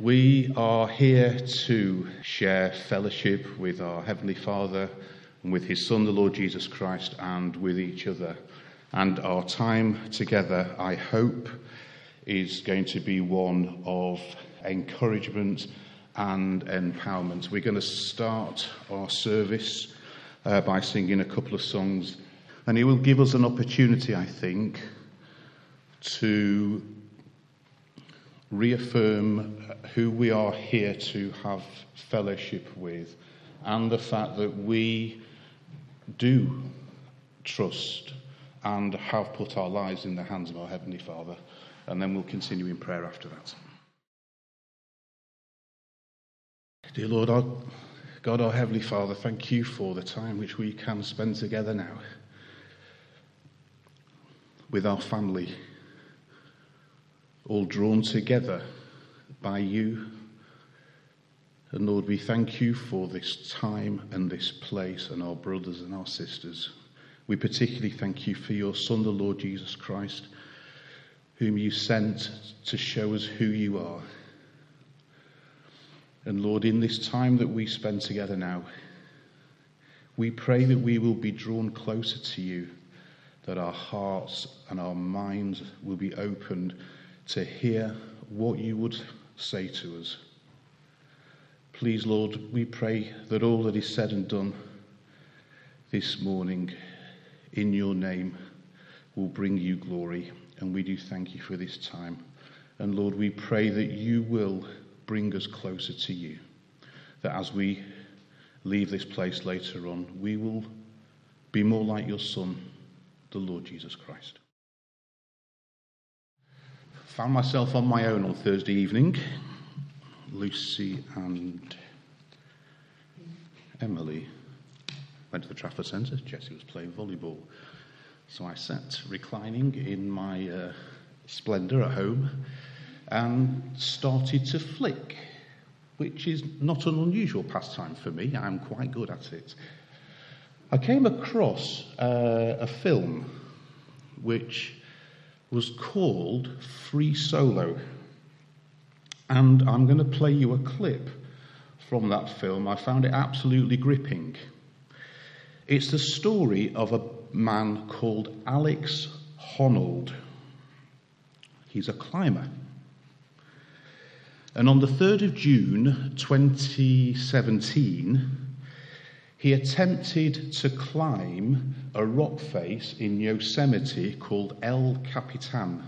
We are here to share fellowship with our Heavenly Father and with His Son, the Lord Jesus Christ, and with each other. And our time together, I hope, is going to be one of encouragement and empowerment. We're going to start our service uh, by singing a couple of songs, and it will give us an opportunity, I think, to reaffirm who we are here to have fellowship with and the fact that we do trust and have put our lives in the hands of our Heavenly Father. And then we'll continue in prayer after that. Dear Lord, our God, our Heavenly Father, thank you for the time which we can spend together now with our family all drawn together by you. And Lord, we thank you for this time and this place and our brothers and our sisters. We particularly thank you for your Son, the Lord Jesus Christ, whom you sent to show us who you are. And Lord, in this time that we spend together now, we pray that we will be drawn closer to you, that our hearts and our minds will be opened to hear what you would say to us. Please, Lord, we pray that all that is said and done this morning in your name will bring you glory. And we do thank you for this time. And Lord, we pray that you will bring us closer to you. That as we leave this place later on, we will be more like your Son, the Lord Jesus Christ found myself on my own on Thursday evening. Lucy and Emily went to the Trafford Centre. Jessie was playing volleyball. So I sat reclining in my uh, splendour at home and started to flick, which is not an unusual pastime for me. I'm quite good at it. I came across uh, a film which was called Free Solo. And I'm going to play you a clip from that film. I found it absolutely gripping. It's the story of a man called Alex Honnold. He's a climber. And on the 3rd of June 2017, he attempted to climb a rock face in Yosemite called El Capitan,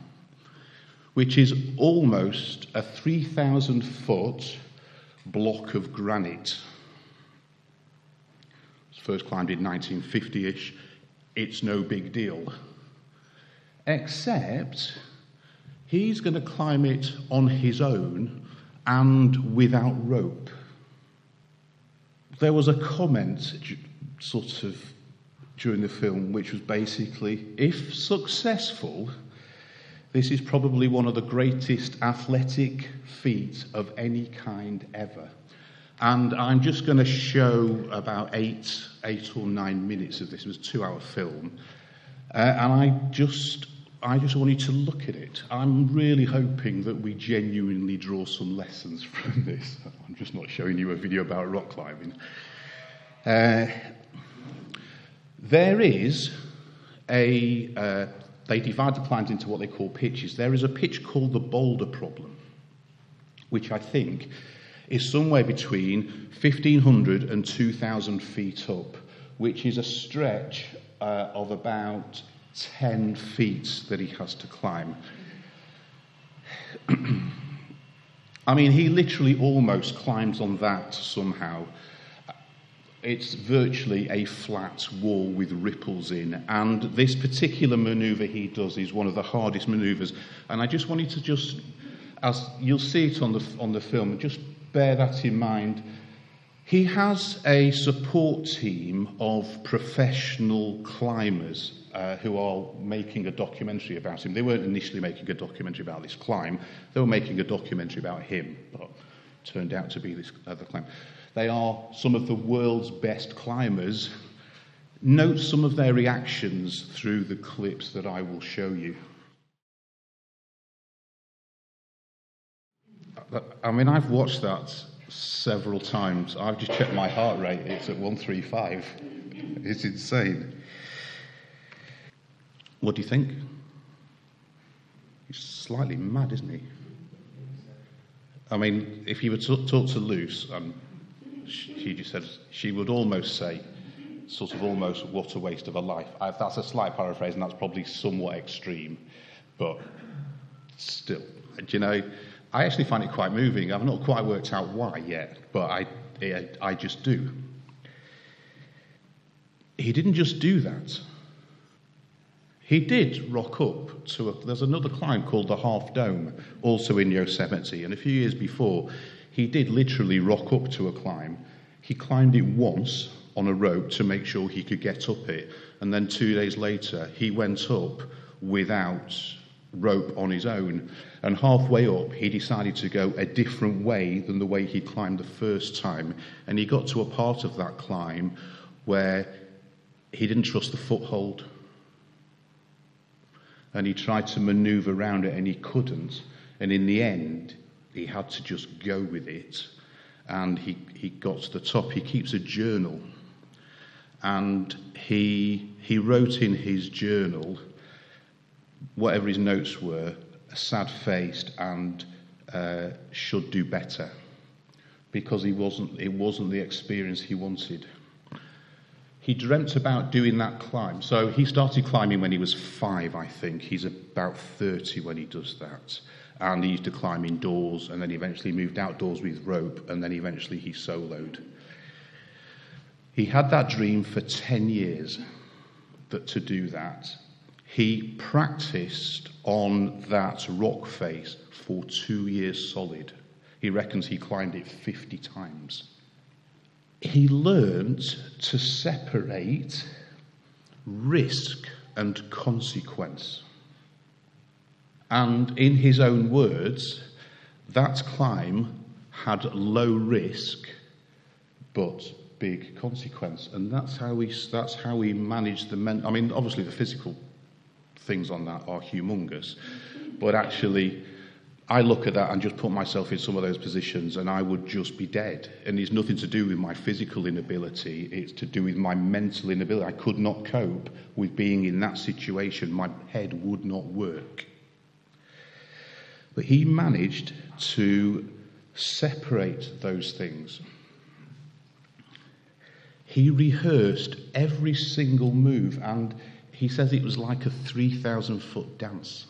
which is almost a 3,000 foot block of granite. It was first climbed in 1950 ish. It's no big deal. Except he's going to climb it on his own and without rope there was a comment sort of during the film which was basically if successful, this is probably one of the greatest athletic feats of any kind ever. And I'm just going to show about eight, eight or nine minutes of this. It was a two hour film. Uh, and I just, I just want you to look at it. I'm really hoping that we genuinely draw some lessons from this. I'm just not showing you a video about rock climbing. Uh, there is a, uh, they divide the climbs into what they call pitches. There is a pitch called the boulder problem, which I think is somewhere between 1,500 and 2,000 feet up, which is a stretch uh, of about 10 feet that he has to climb. I mean, he literally almost climbs on that somehow. It's virtually a flat wall with ripples in. And this particular maneuver he does is one of the hardest maneuvers. And I just wanted to just, as you'll see it on the, on the film, just bear that in mind. He has a support team of professional climbers uh, who are making a documentary about him. They weren't initially making a documentary about this climb, they were making a documentary about him, but turned out to be this other climb. They are some of the world's best climbers. Note some of their reactions through the clips that I will show you. I mean, I've watched that several times. I've just checked my heart rate, it's at 135. It's insane. What do you think? He's slightly mad, isn't he? I mean, if you were to talk to Luce, um, she just said she would almost say, sort of almost, what a waste of a life. I, that's a slight paraphrase, and that's probably somewhat extreme, but still, do you know? I actually find it quite moving. I've not quite worked out why yet, but I, I just do. He didn't just do that. He did rock up to a, there's another climb called the Half Dome, also in Yosemite, and a few years before, he did literally rock up to a climb. He climbed it once on a rope to make sure he could get up it, and then two days later, he went up without rope on his own. And halfway up, he decided to go a different way than the way he climbed the first time. And he got to a part of that climb where he didn't trust the foothold. And he tried to maneuver around it and he couldn't. And in the end, he had to just go with it. And he, he got to the top. He keeps a journal. And he, he wrote in his journal whatever his notes were, sad faced and uh, should do better because he wasn't, it wasn't the experience he wanted. He dreamt about doing that climb. So he started climbing when he was five, I think. He's about 30 when he does that. And he used to climb indoors and then eventually moved outdoors with rope and then eventually he soloed. He had that dream for 10 years that to do that. He practiced on that rock face for two years solid. He reckons he climbed it 50 times. He learned to separate risk and consequence. And in his own words, that climb had low risk but big consequence. And that's how we, that's how we manage the men. I mean, obviously, the physical things on that are humongous. But actually, I look at that and just put myself in some of those positions and I would just be dead. And it's nothing to do with my physical inability, it's to do with my mental inability. I could not cope with being in that situation, my head would not work. But he managed to separate those things. He rehearsed every single move and he says it was like a 3,000 foot dance.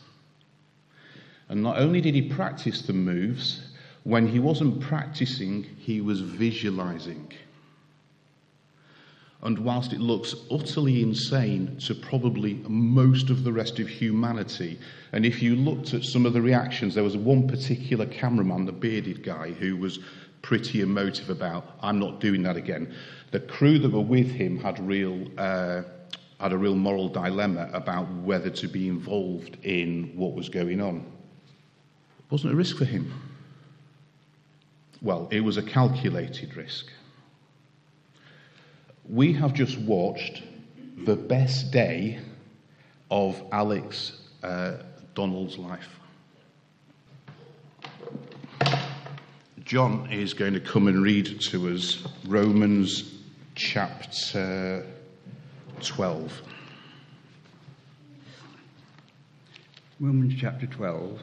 And not only did he practice the moves, when he wasn't practicing, he was visualizing. And whilst it looks utterly insane to probably most of the rest of humanity, and if you looked at some of the reactions, there was one particular cameraman, the bearded guy, who was pretty emotive about, I'm not doing that again. The crew that were with him had real. Uh, had a real moral dilemma about whether to be involved in what was going on. Wasn't a risk for him. Well, it was a calculated risk. We have just watched the best day of Alex uh, Honnold's life. John is going to come and read to us Romans chapter 12. Romans chapter 12.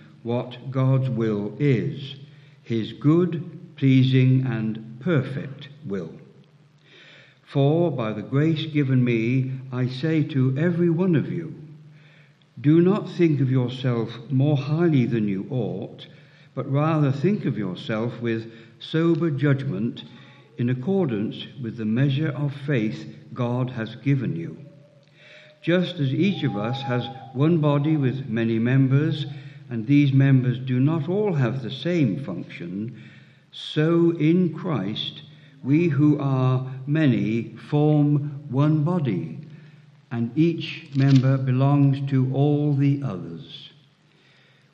what God's will is, his good, pleasing, and perfect will. For by the grace given me, I say to every one of you, do not think of yourself more highly than you ought, but rather think of yourself with sober judgment in accordance with the measure of faith God has given you. Just as each of us has one body with many members, and these members do not all have the same function, so in Christ we who are many form one body, and each member belongs to all the others.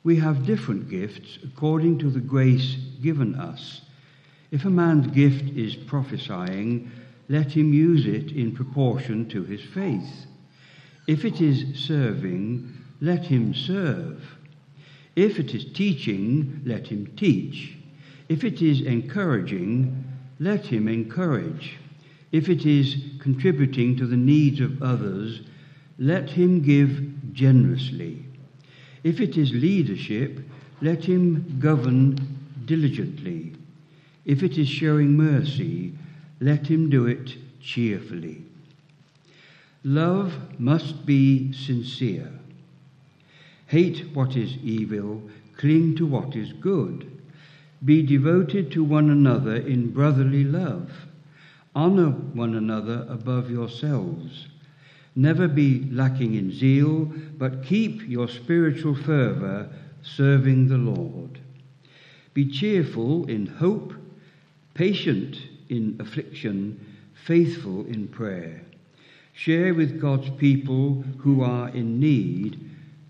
We have different gifts according to the grace given us. If a man's gift is prophesying, let him use it in proportion to his faith. If it is serving, let him serve. If it is teaching, let him teach. If it is encouraging, let him encourage. If it is contributing to the needs of others, let him give generously. If it is leadership, let him govern diligently. If it is showing mercy, let him do it cheerfully. Love must be sincere. Hate what is evil, cling to what is good. Be devoted to one another in brotherly love. Honor one another above yourselves. Never be lacking in zeal, but keep your spiritual fervour serving the Lord. Be cheerful in hope, patient in affliction, faithful in prayer. Share with God's people who are in need.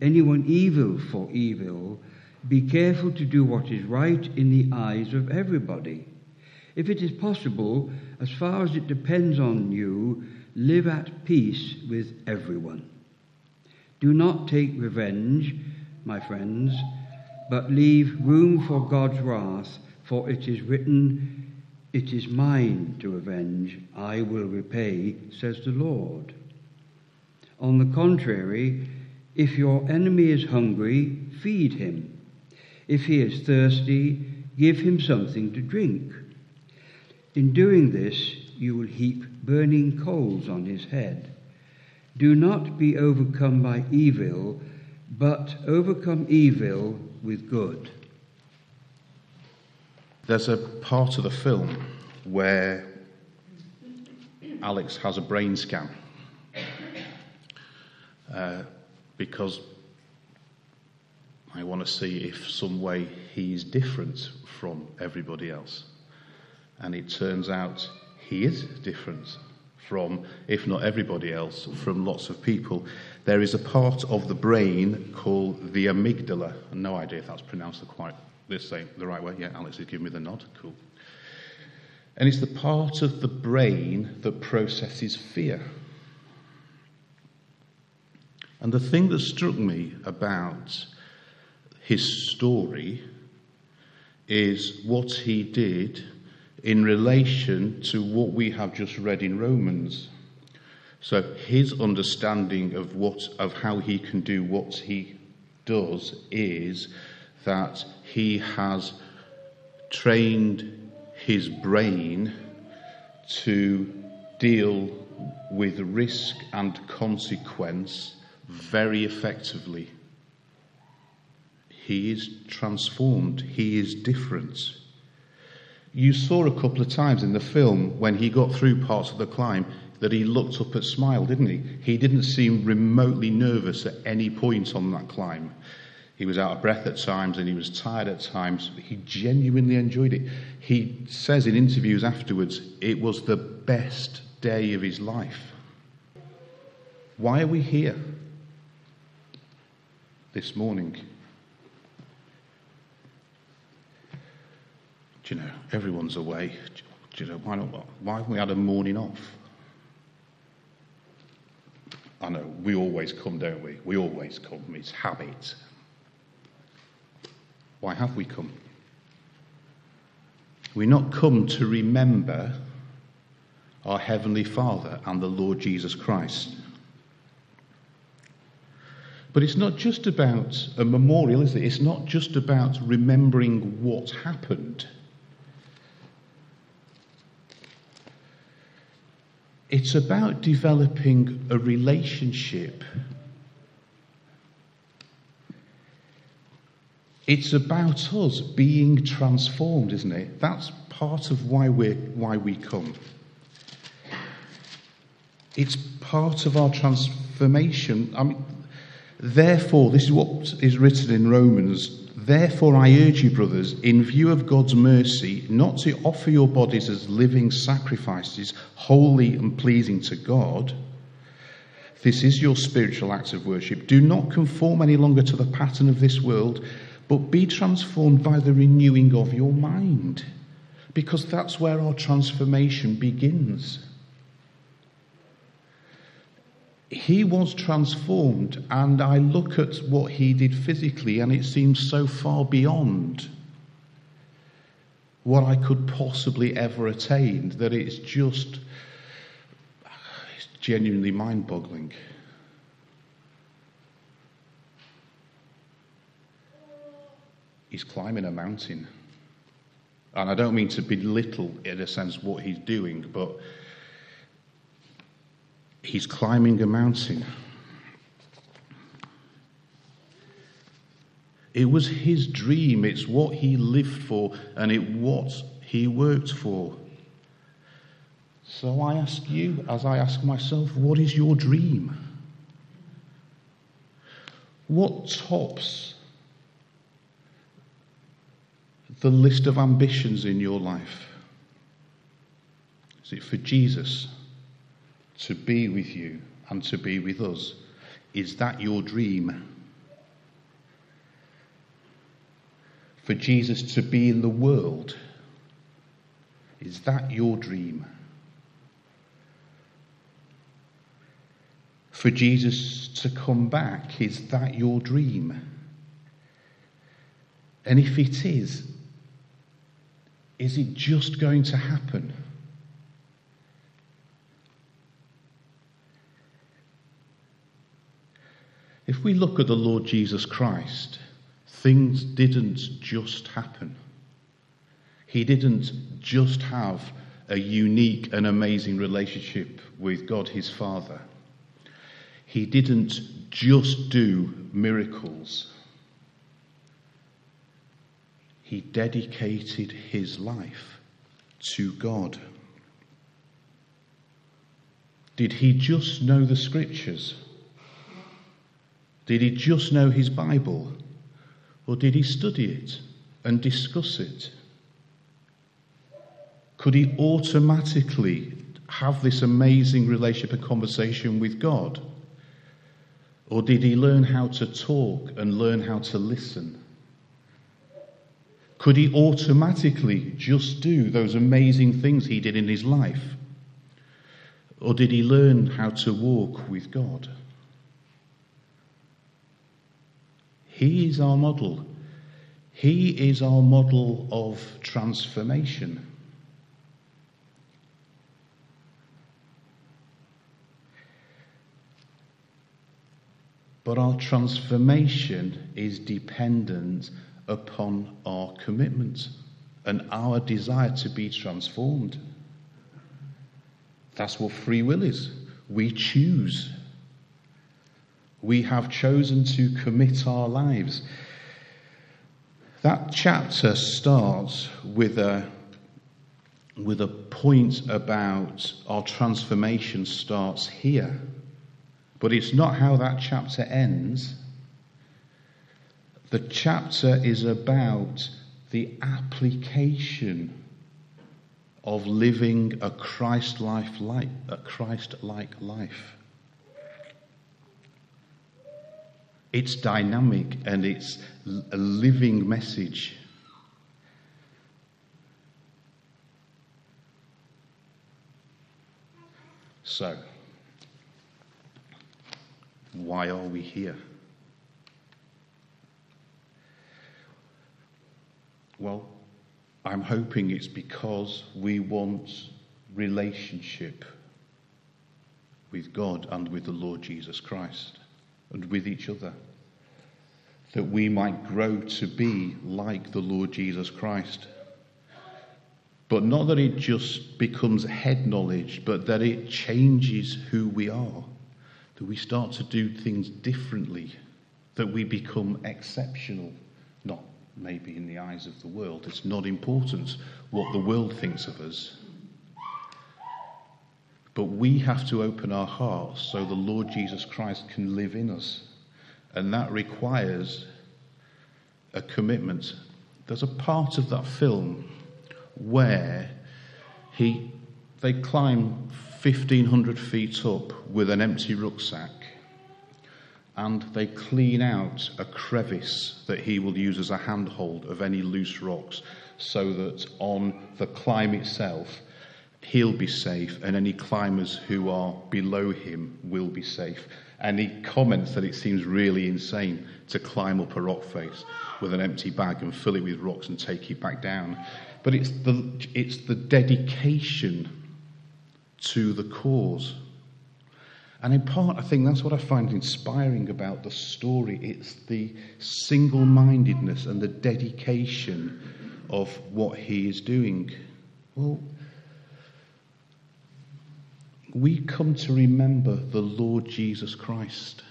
anyone evil for evil be careful to do what is right in the eyes of everybody. If it is possible, as far as it depends on you, live at peace with everyone. Do not take revenge, my friends, but leave room for God's wrath, for it is written, It is mine to avenge, I will repay, says the Lord. On the contrary, if your enemy is hungry, feed him. If he is thirsty, give him something to drink. In doing this, you will heap burning coals on his head. Do not be overcome by evil, but overcome evil with good. There's a part of the film where Alex has a brain scan uh, because I want to see if some way he's different from everybody else. And it turns out he is different from, if not everybody else, from lots of people. There is a part of the brain called the amygdala. No idea if that's pronounced quite the same, the right way. Yeah, Alex is giving me the nod. Cool. And it's the part of the brain that processes fear. And the thing that struck me about his story is what he did in relation to what we have just read in Romans. So his understanding of what of how he can do what he does is that he has trained his brain to deal with risk and consequence very effectively. He is transformed, he is different. You saw a couple of times in the film when he got through parts of the climb that he looked up at Smile, didn't he? He didn't seem remotely nervous at any point on that climb. He was out of breath at times and he was tired at times. He genuinely enjoyed it. He says in interviews afterwards, it was the best day of his life. Why are we here this morning? Do you know, everyone's away. Do you know, why, not, why haven't we had a morning off? I know, we always come, don't we? We always come. It's habit. Why have we come? We not come to remember our Heavenly Father and the Lord Jesus Christ. But it's not just about a memorial, is it? It's not just about remembering what happened. It's about developing a relationship. It's about us being transformed, isn't it? That's part of why, we why we come. It's part of our transformation. I mean, therefore, this is what is written in Romans. Therefore, I urge you, brothers, in view of God's mercy, not to offer your bodies as living sacrifices, holy and pleasing to God. This is your spiritual act of worship. Do not conform any longer to the pattern of this world, but be transformed by the renewing of your mind, because that's where our transformation begins he was transformed, and I look at what he did physically, and it seems so far beyond what I could possibly ever attain that it's just it's genuinely mind boggling. He's climbing a mountain. And I don't mean to belittle, in a sense, what he's doing, but He's climbing a mountain. It was his dream, it's what he lived for, and it what he worked for. So I ask you, as I ask myself, what is your dream? What tops the list of ambitions in your life? Is it for Jesus? To be with you and to be with us. Is that your dream? For Jesus to be in the world, is that your dream? For Jesus to come back, is that your dream? And if it is, is it just going to happen? If we look at the Lord Jesus Christ, things didn't just happen. He didn't just have a unique and amazing relationship with God his Father. He didn't just do miracles. He dedicated his life to God. Did he just know the scriptures? Did he just know his Bible? Or did he study it and discuss it? Could he automatically have this amazing relationship and conversation with God? Or did he learn how to talk and learn how to listen? Could he automatically just do those amazing things he did in his life? Or did he learn how to walk with God? He is our model. He is our model of transformation. But our transformation is dependent upon our commitment and our desire to be transformed. That's what free will is. We choose we have chosen to commit our lives. That chapter starts with a, with a point about our transformation starts here. But it's not how that chapter ends. The chapter is about the application of living a Christ-like, a Christ-like life. It's dynamic and it's a living message. So, why are we here? Well, I'm hoping it's because we want relationship with God and with the Lord Jesus Christ. And with each other, that we might grow to be like the Lord Jesus Christ. But not that it just becomes head knowledge, but that it changes who we are, that we start to do things differently, that we become exceptional, not maybe in the eyes of the world. It's not important what the world thinks of us. But we have to open our hearts so the Lord Jesus Christ can live in us. And that requires a commitment. There's a part of that film where he, they climb 1500 feet up with an empty rucksack and they clean out a crevice that he will use as a handhold of any loose rocks so that on the climb itself he'll be safe and any climbers who are below him will be safe. And he comments that it seems really insane to climb up a rock face with an empty bag and fill it with rocks and take it back down. But it's the, it's the dedication to the cause. And in part, I think that's what I find inspiring about the story. It's the single mindedness and the dedication of what he is doing. Well, we come to remember the Lord Jesus Christ.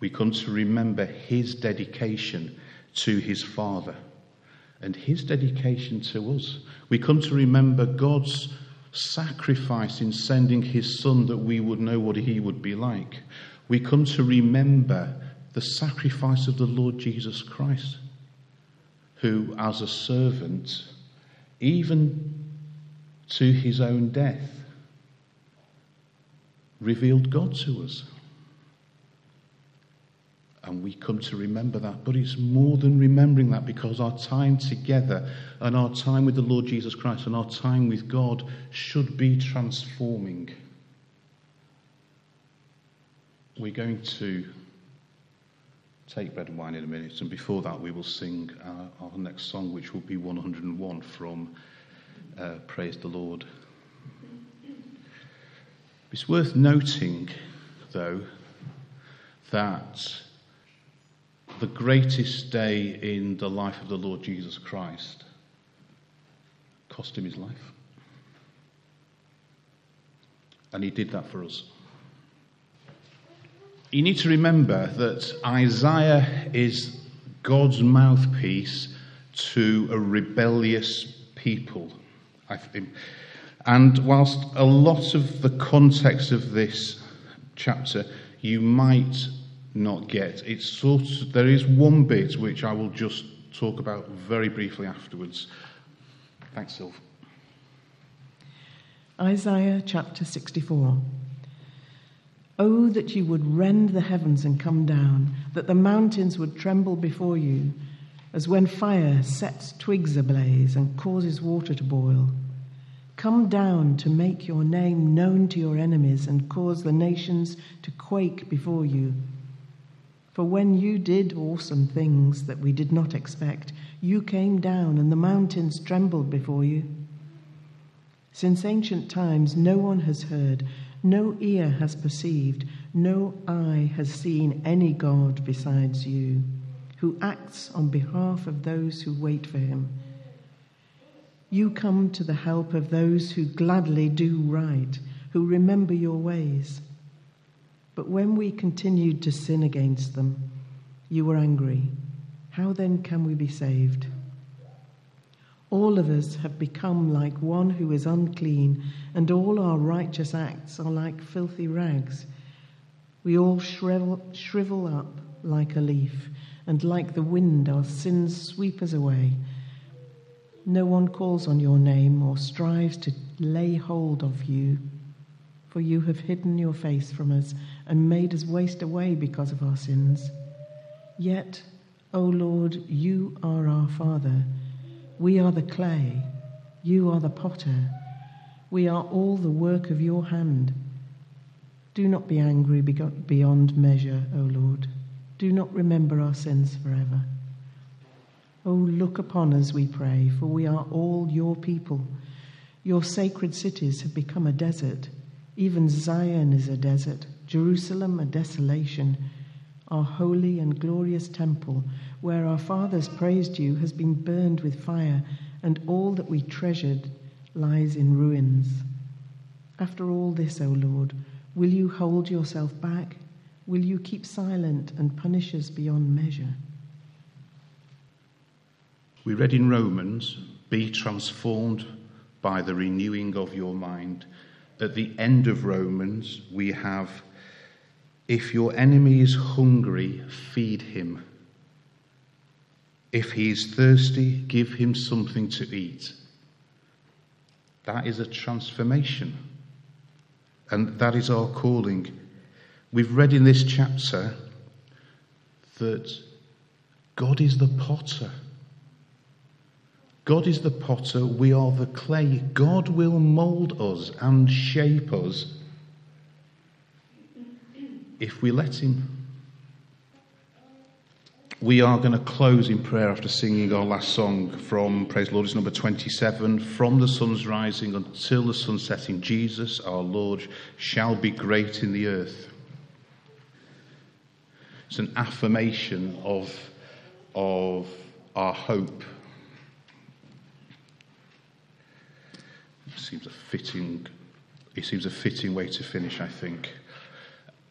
We come to remember his dedication to his Father and his dedication to us. We come to remember God's sacrifice in sending his Son that we would know what he would be like. We come to remember the sacrifice of the Lord Jesus Christ, who, as a servant, even to his own death, revealed God to us. And we come to remember that. But it's more than remembering that because our time together and our time with the Lord Jesus Christ and our time with God should be transforming. We're going to take bread and wine in a minute, and before that, we will sing our, our next song, which will be 101 from uh, Praise the Lord. It's worth noting, though, that the greatest day in the life of the Lord Jesus Christ cost him his life. And he did that for us. You need to remember that Isaiah is God's mouthpiece to a rebellious people. And whilst a lot of the context of this chapter you might not get, it's sort of, there is one bit which I will just talk about very briefly afterwards. Thanks, Sylv. Isaiah chapter 64. Oh, that you would rend the heavens and come down, that the mountains would tremble before you, as when fire sets twigs ablaze and causes water to boil. Come down to make your name known to your enemies and cause the nations to quake before you. For when you did awesome things that we did not expect, you came down and the mountains trembled before you. Since ancient times, no one has heard, no ear has perceived, no eye has seen any God besides you, who acts on behalf of those who wait for him. You come to the help of those who gladly do right, who remember your ways. But when we continued to sin against them, you were angry. How then can we be saved? All of us have become like one who is unclean, and all our righteous acts are like filthy rags. We all shrivel, shrivel up like a leaf, and like the wind, our sins sweep us away. No one calls on your name or strives to lay hold of you, for you have hidden your face from us and made us waste away because of our sins. Yet, O Lord, you are our Father. We are the clay, you are the potter. We are all the work of your hand. Do not be angry beyond measure, O Lord. Do not remember our sins forever. Look upon us, we pray, for we are all your people. Your sacred cities have become a desert. Even Zion is a desert, Jerusalem a desolation. Our holy and glorious temple, where our fathers praised you, has been burned with fire, and all that we treasured lies in ruins. After all this, O Lord, will you hold yourself back? Will you keep silent and punish us beyond measure? We read in Romans, be transformed by the renewing of your mind. At the end of Romans, we have, if your enemy is hungry, feed him. If he is thirsty, give him something to eat. That is a transformation. And that is our calling. We've read in this chapter that God is the potter. God is the potter, we are the clay. God will mould us and shape us if we let Him. We are going to close in prayer after singing our last song from Praise Lord, it's number 27. From the sun's rising until the sun setting, Jesus our Lord shall be great in the earth. It's an affirmation of, of our hope seems a fitting it seems a fitting way to finish, I think.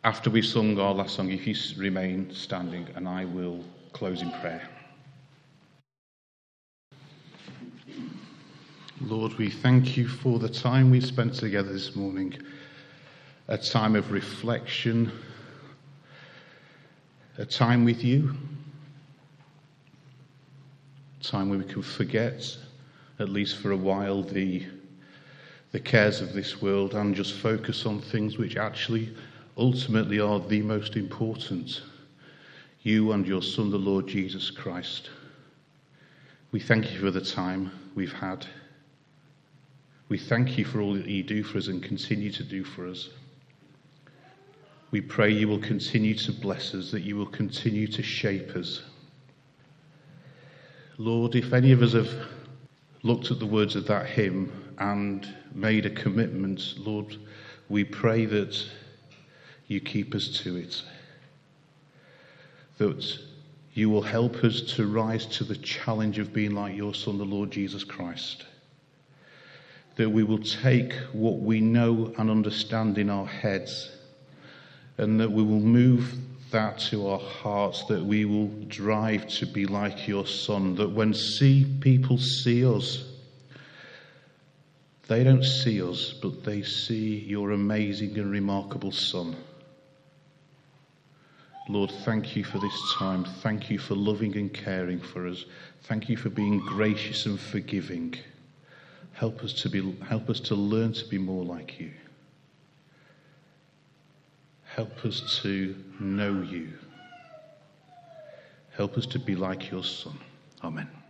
After we've sung our last song, if you remain standing, and I will close in prayer. Lord, we thank you for the time we've spent together this morning, a time of reflection, a time with you, a time where we can forget, at least for a while, the the cares of this world and just focus on things which actually ultimately are the most important you and your Son, the Lord Jesus Christ. We thank you for the time we've had. We thank you for all that you do for us and continue to do for us. We pray you will continue to bless us, that you will continue to shape us. Lord, if any of us have looked at the words of that hymn and made a commitment, Lord, we pray that you keep us to it. That you will help us to rise to the challenge of being like your Son, the Lord Jesus Christ. That we will take what we know and understand in our heads and that we will move that to our hearts, that we will drive to be like your Son, that when see people see us, they don't see us, but they see your amazing and remarkable Son. Lord, thank you for this time. Thank you for loving and caring for us. Thank you for being gracious and forgiving. Help us to be help us to learn to be more like you. Help us to know you. Help us to be like your son. Amen.